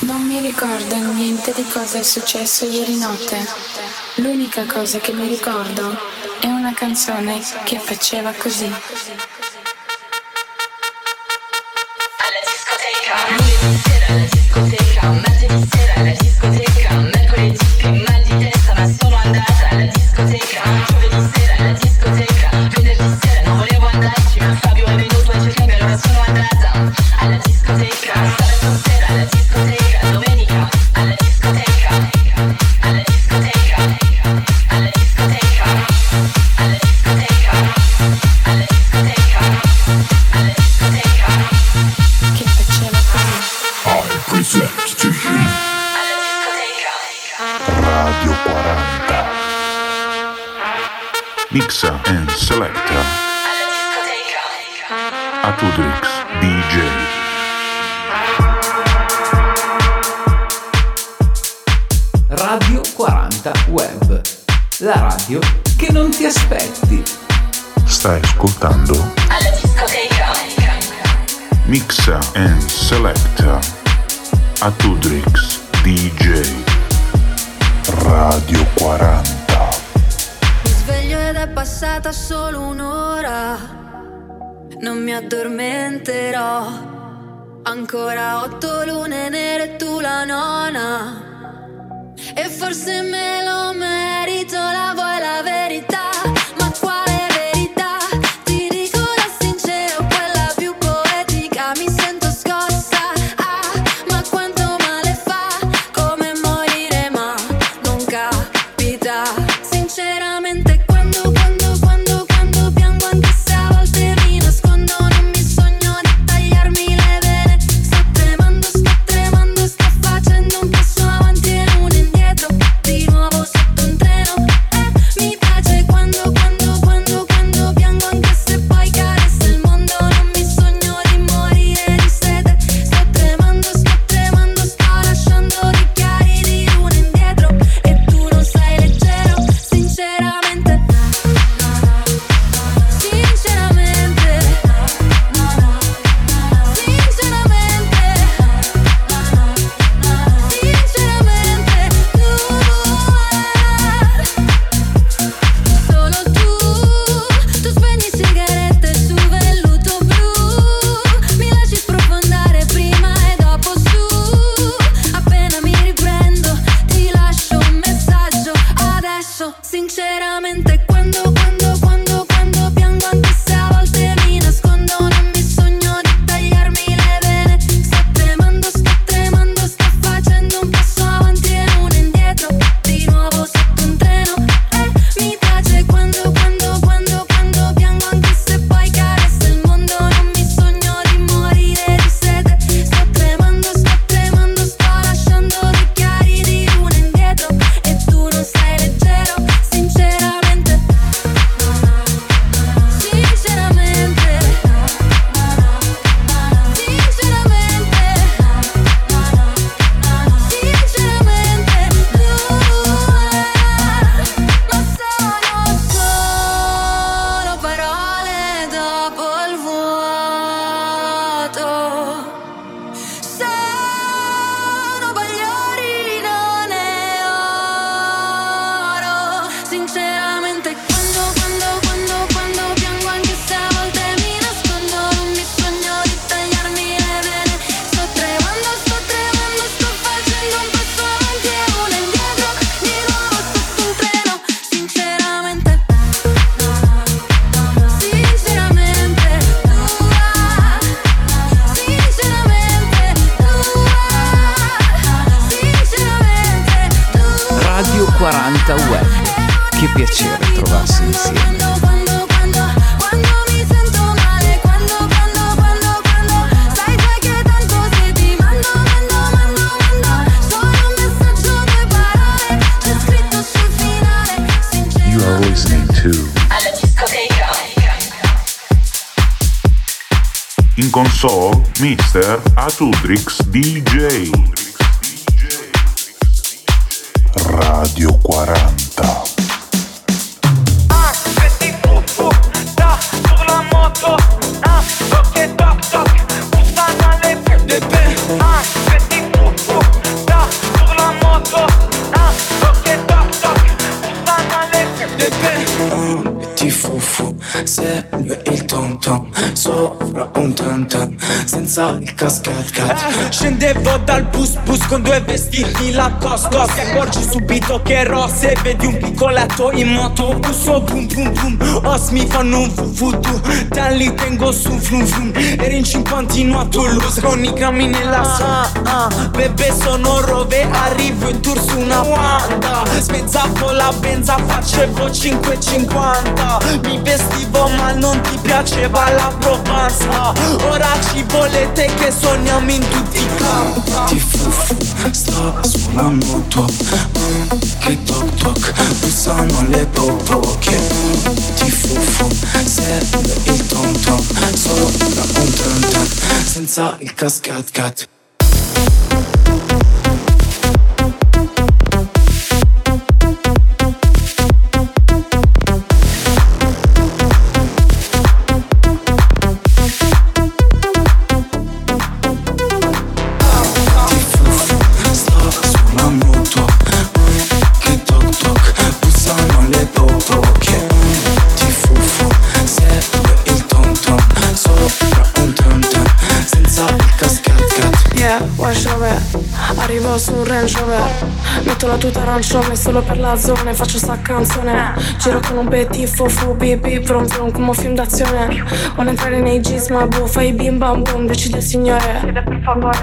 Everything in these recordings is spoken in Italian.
Non mi ricordo niente di cosa è successo ieri notte. L'unica cosa che mi ricordo è una canzone che faceva così. Alla discoteca, alla discoteca, martedì sera alla discoteca. Pato fufu Segue il tom tom Sopra un tam tam Senza il cascat cat. Eh, Scendevo dal bus bus con due vestiti la costo Ti accorgi subito che ero Se vedi un piccoletto in moto. Busso boom boom boom Os mi fanno un voodoo Da lì tengo su frum frum Eri in 50 a Toulouse Con i grammi nella ah, ah, Bebe sono rove Arrivo in tour su una Wanda. Spezzavo la benza Facevo 5,50 Mi vestivo ma non ti piaceva la Provence Ora ci volete che sogniamo in tutti i campi. Ti fufu Sta sulla mm, Che toc toc. Bussano le popoche mm, Ti fufu Serve il tom Sopra un tam Senza il cascat cat su un Range Rover. Metto la tuta arancione solo per la zona Faccio sta canzone. Giro con un petit fufu bip bip Vrum vrum come un film d'azione. Vuole entrare nei jeans ma boh Fai bim bam boom Decide il signore.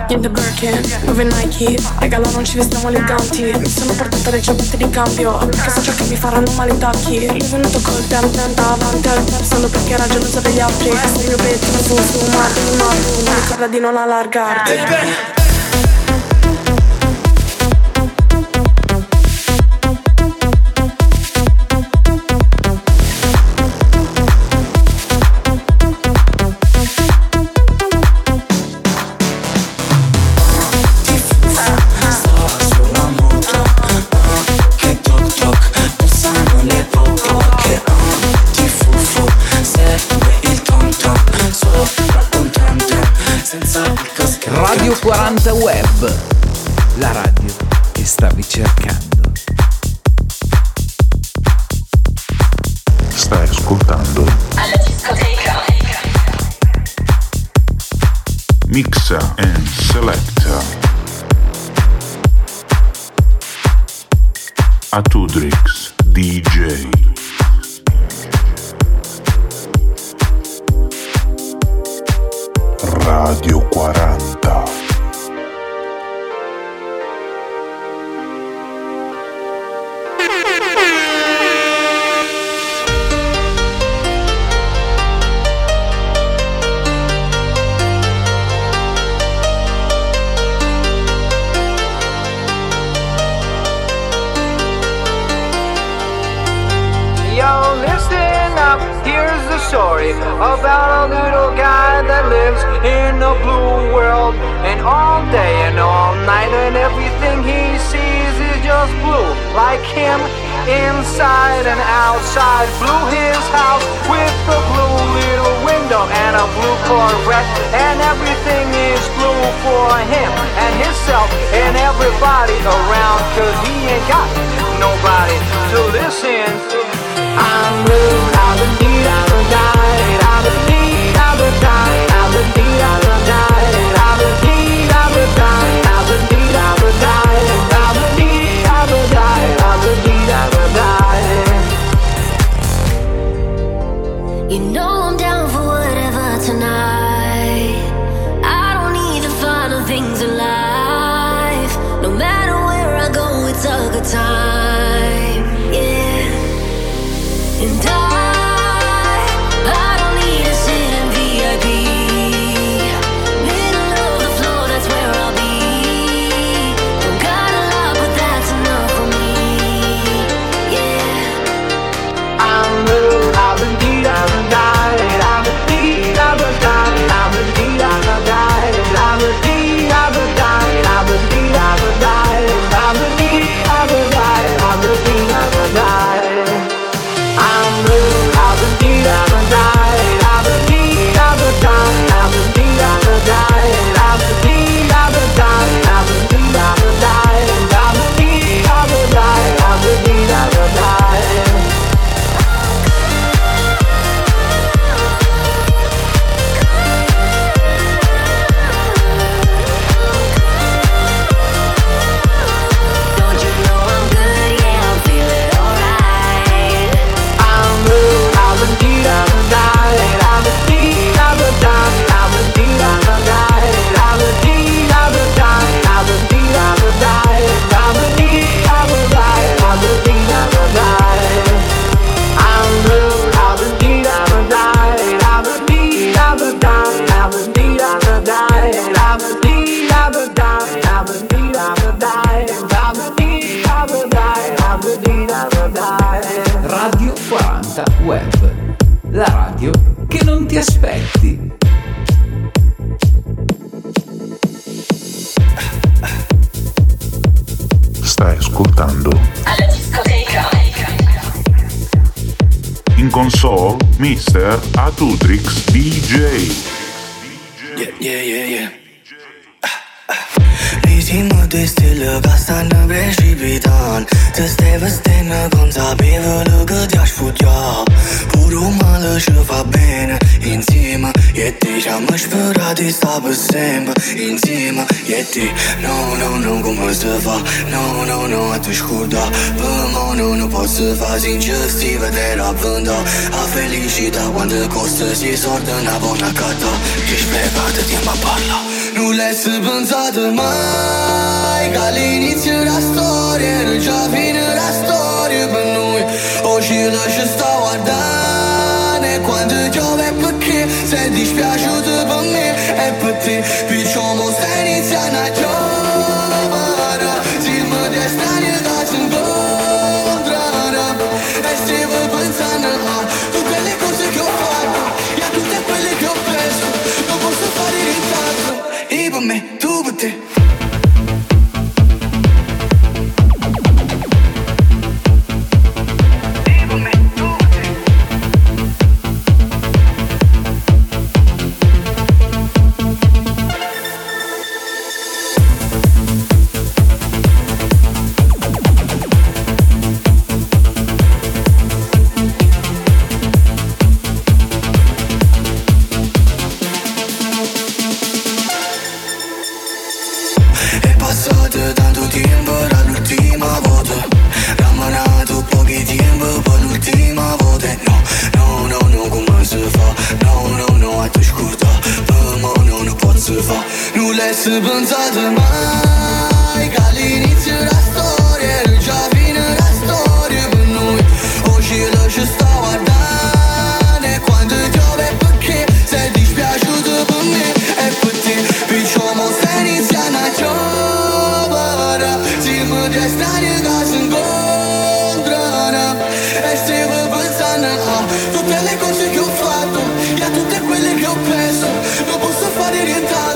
In the Birkin Dove Nike Regalo non ci vestiamo eleganti Mi sono portata le ciabatte di cambio Perché so già che mi faranno male i tacchi. Io venuto col tem tem davanti al pep Solo perché era gelosa degli altri. Questo è il mio obiettivo su su ma ma Ma ricorda di non allargarti Radio 40 Web, la radio che stavi cercando. Stai ascoltando Alla discoteca. Mixa and Selecta. Atudrix DJ. Radio 40. Story about a little guy that lives in a blue world. And all day and all night, and everything he sees is just blue. Like him, inside and outside. Blue his house with a blue little window and a blue Corvette. And everything is blue for him and himself and everybody around. Cause he ain't got nobody to listen. I'm blue, I'm a need, you know I'm down. A felicità quando costa si sorda una buona cata Che spiegate tempo a parla. Non l'hai pensato mai Che all'inizio della storia Era già fine la storia per noi. Oggi lascia sta E Quando piove perché Sei dispiaciuto per me E per te preso Non posso fare nient'altro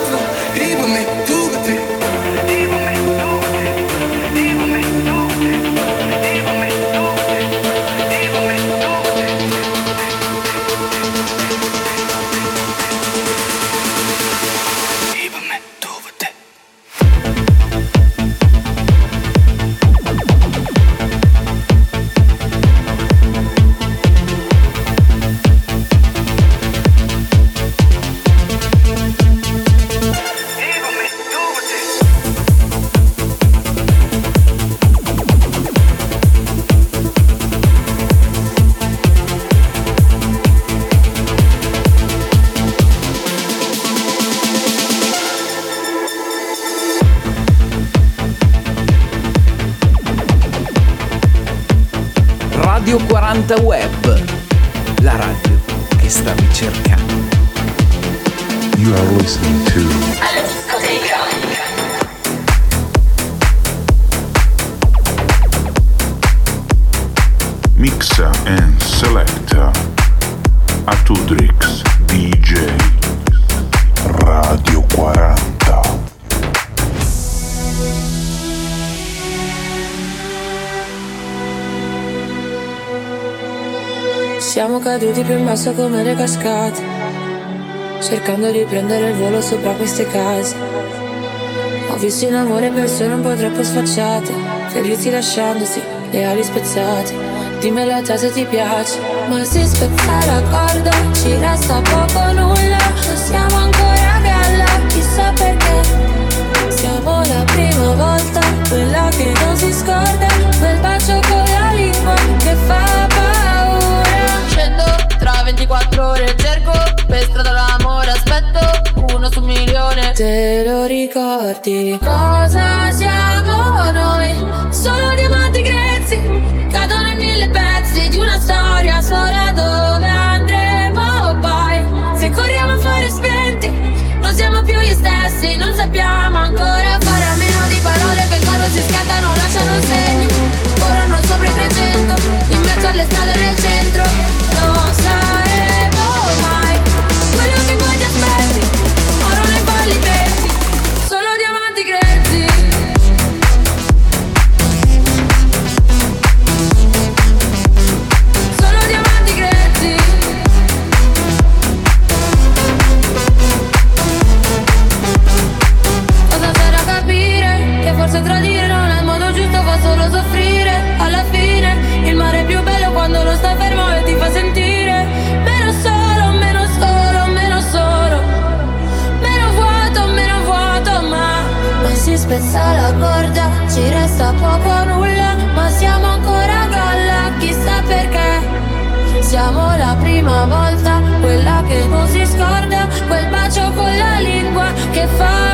caduti più in basso come le cascate, cercando di prendere il volo sopra queste case. Ho visto in amore persone un po' troppo sfacciate, felici lasciandosi le ali spezzate. Dimmelo a te se ti piace. Ma si spezza la corda, ci resta poco nulla. Non siamo ancora a galla, chissà perché. Siamo la prima volta, quella che non si scorda. Quel bacio 24 ore cerco per strada l'amore aspetto uno su un milione Te lo ricordi? Cosa siamo noi? Solo diamanti grezzi, cadono in mille pezzi di una storia sola dove andremo poi. Se corriamo a fare spenti, non siamo più gli stessi, non sappiamo ancora fare a meno di parole che quando si scattano lasciano segni. Corrono sopra i 300, in mezzo alle strade nel centro. lingua che fa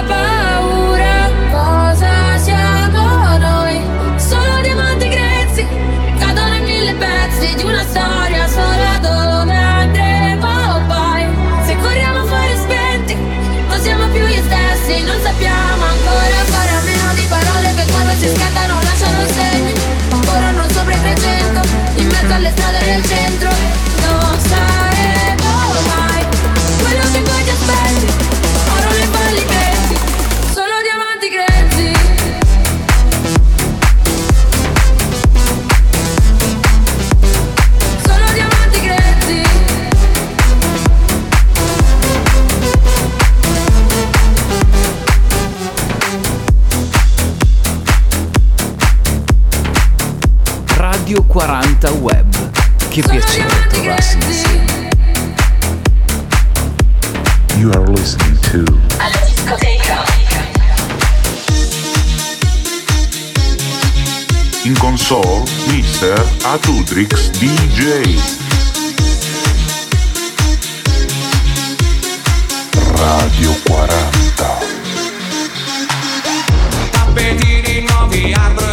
Soul, Mr. Atudrix DJ. Radio 40. Tappetini nuovi a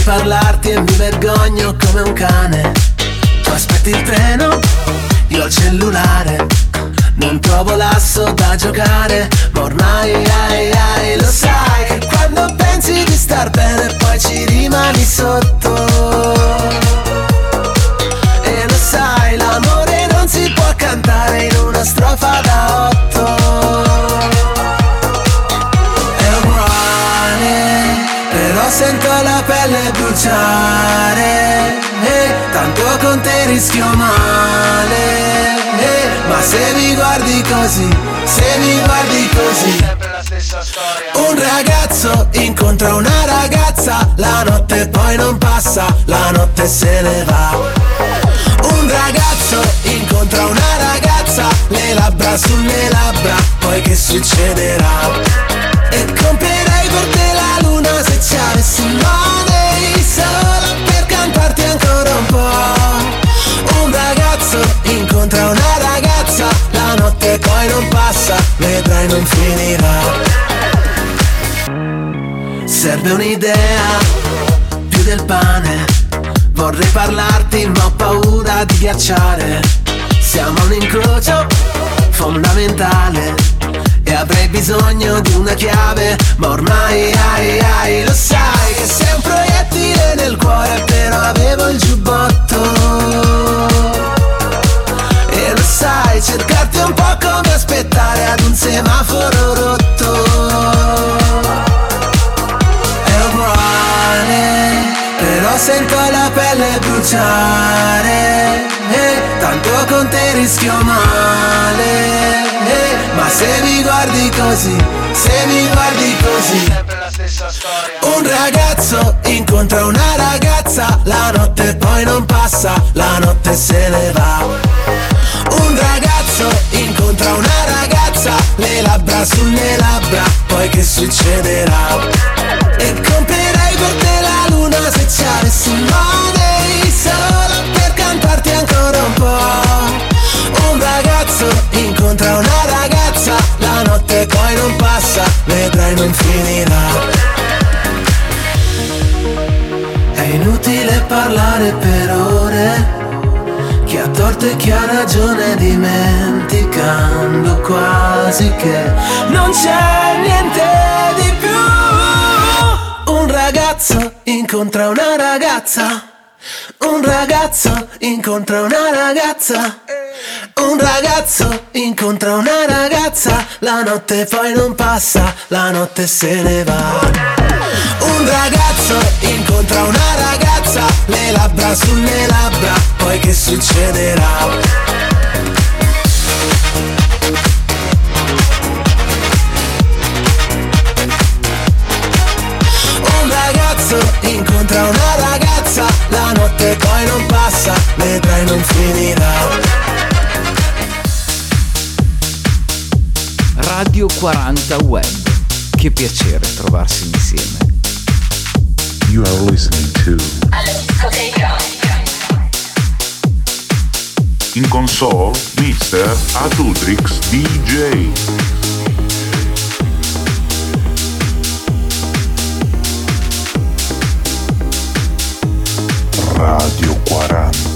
Vorrei parlarti e mi vergogno come un cane. Tu aspetti il treno, io il cellulare. Non trovo l'asso da giocare, ma ormai ai, ai, lo sai che quando pensi di star bene poi ci rimani sotto. E lo sai, l'amore non si può cantare in una strofa da otto. È uguale, però sento la pelle bruciare. eh, tanto con te rischio male. eh, ma se mi guardi così, se mi guardi così. Un ragazzo incontra una ragazza, la notte poi non passa, la notte se ne va. Un ragazzo incontra una ragazza, le labbra sulle labbra, poi che succederà? E comprerei per te la luna se ci avessi money, solo per cantarti ancora un po'. Un ragazzo incontra una ragazza, la notte poi non passa, vedrai non finirà. Serve un'idea, più del pane. Vorrei parlarti ma ho paura di ghiacciare. Siamo un incrocio fondamentale. E avrei bisogno di una chiave, ma ormai ai ai lo sai che sei un proiettile nel cuore, però avevo il giubbotto. E lo sai, cercarti un po' come aspettare ad un semaforo rotto. È uguale, però sento la pelle bruciare. eh, tanto con te rischio male. Se mi guardi così, se mi guardi così. Un ragazzo incontra una ragazza, la notte poi non passa, la notte se ne va. Un ragazzo incontra una ragazza, le labbra sulle labbra, poi che succederà? E comprerei per te la luna se ci avessi money, solo per cantarti ancora un po'. Un ragazzo incontra una ragazza, notte poi non passa, vedrai non finirà. È inutile parlare per ore. Chi ha torto e chi ha ragione dimenticando quasi che Non c'è niente di più. Un ragazzo incontra una ragazza. Un ragazzo incontra una ragazza Un ragazzo incontra una ragazza La notte poi non passa, la notte se ne va Un ragazzo incontra una ragazza Le labbra sulle labbra, poi che succederà? Un ragazzo incontra una ragazza, la notte poi non passa, vedrai non finirà. Radio 40 Web. Che piacere trovarsi insieme. You are listening to Alla discoteca. In console Mr. Atudrix DJ Radio 40.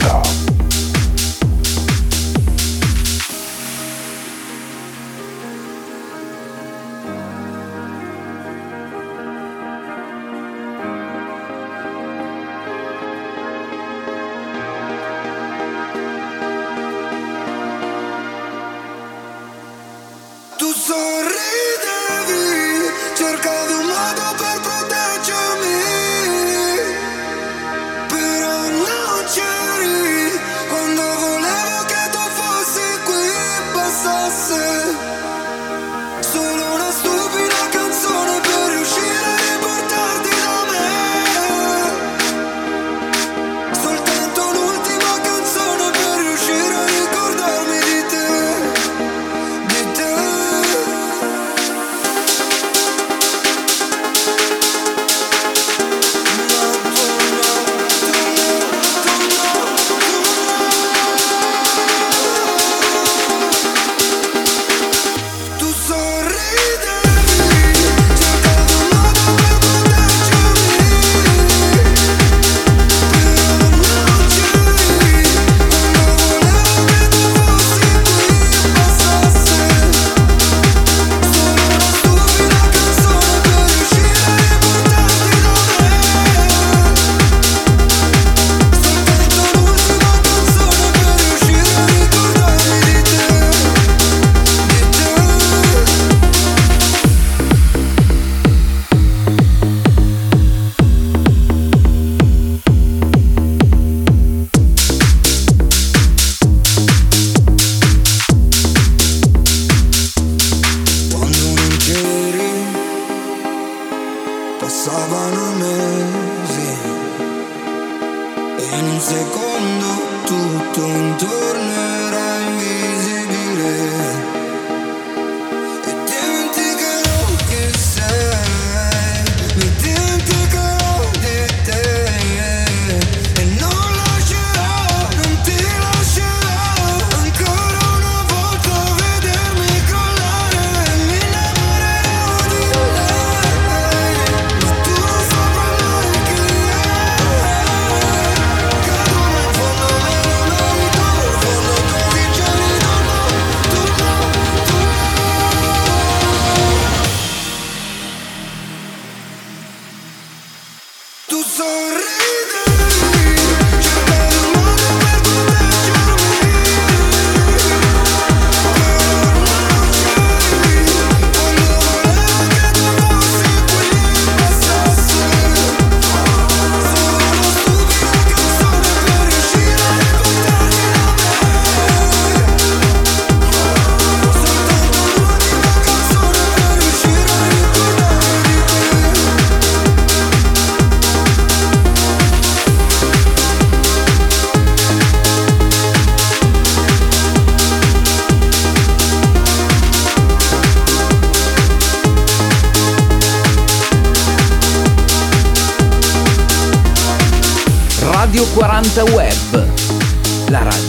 40 Web, la radio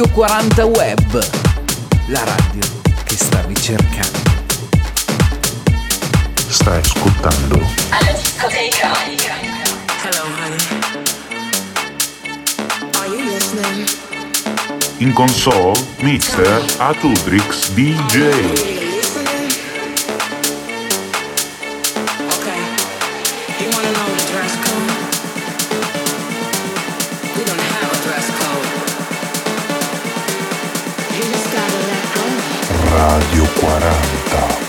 Radio 40 Web, la radio che stavi cercando. Stai ascoltando. Alla discoteca. Hello, honey. Are you listening? In console, Mr. Atudrix DJ. Radio 40.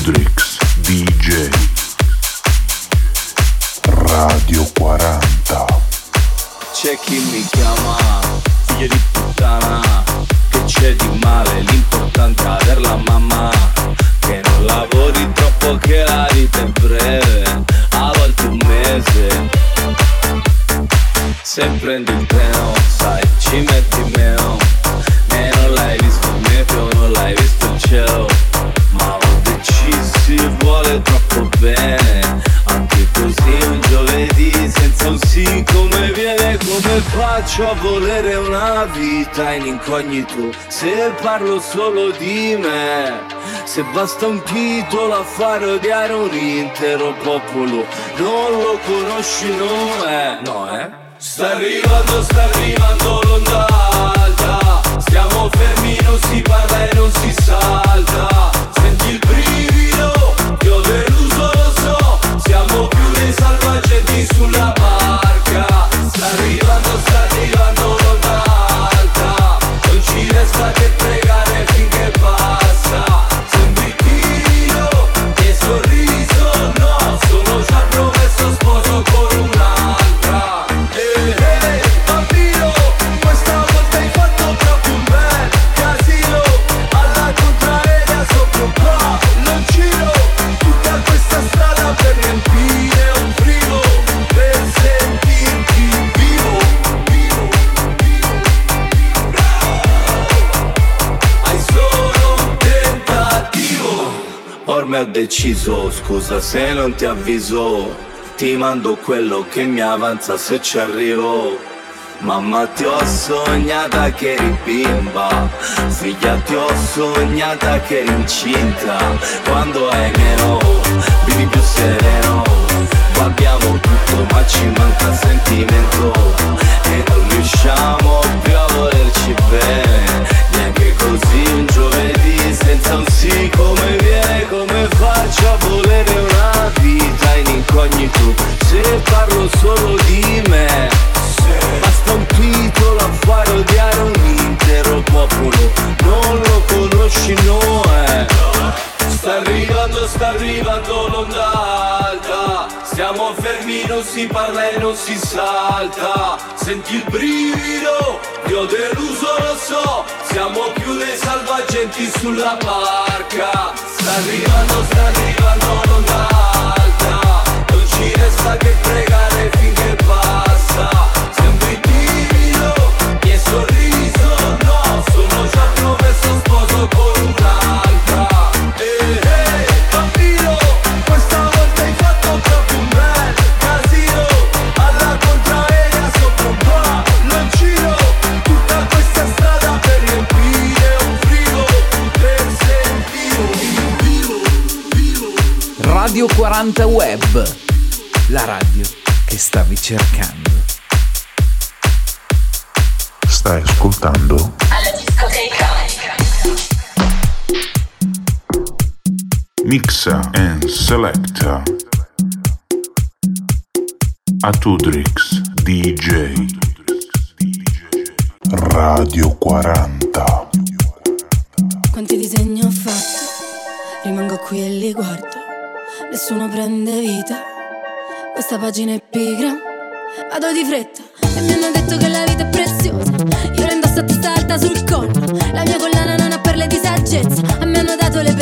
DJ Radio 40 C'è chi mi chiama figlio di puttana Che c'è di male, l'importante è aver la mamma. Che non lavori troppo che la vita A volte un mese. Se prendi il treno, sai, ci metti meno. E non l'hai visto il meteo, non l'hai visto il cielo si vuole troppo bene Anche così un giovedì senza un sì come viene Come faccio a volere una vita in incognito Se parlo solo di me Se basta un titolo a far odiare un intero popolo Non lo conosci, no? Eh, no, eh? Sta arrivando, sta arrivando l'onda alta Stiamo fermi, non si parla e non si salta Senti il brivido, Siamo più dei salvagenti sulla barca. Sta arrivando, sta arrivando deciso, scusa se non ti avviso. Ti mando quello che mi avanza se ci arrivo. Mamma ti ho sognata che eri bimba. Figlia ti ho sognata che eri incinta. Quando hai meno, sulla barca 80 Web, la radio che stavi cercando. Stai ascoltando? Alla discoteca. Mixa and Selecta. Tudrix DJ. Radio 40. Quanti disegni ho fatto? Rimango qui e li guardo nessuno prende vita. Questa pagina è pigra, vado di fretta. E mi hanno detto che la vita è preziosa. Io la indosso a testa alta sul collo. La mia collana non ha perle di saggezza. A me hanno dato le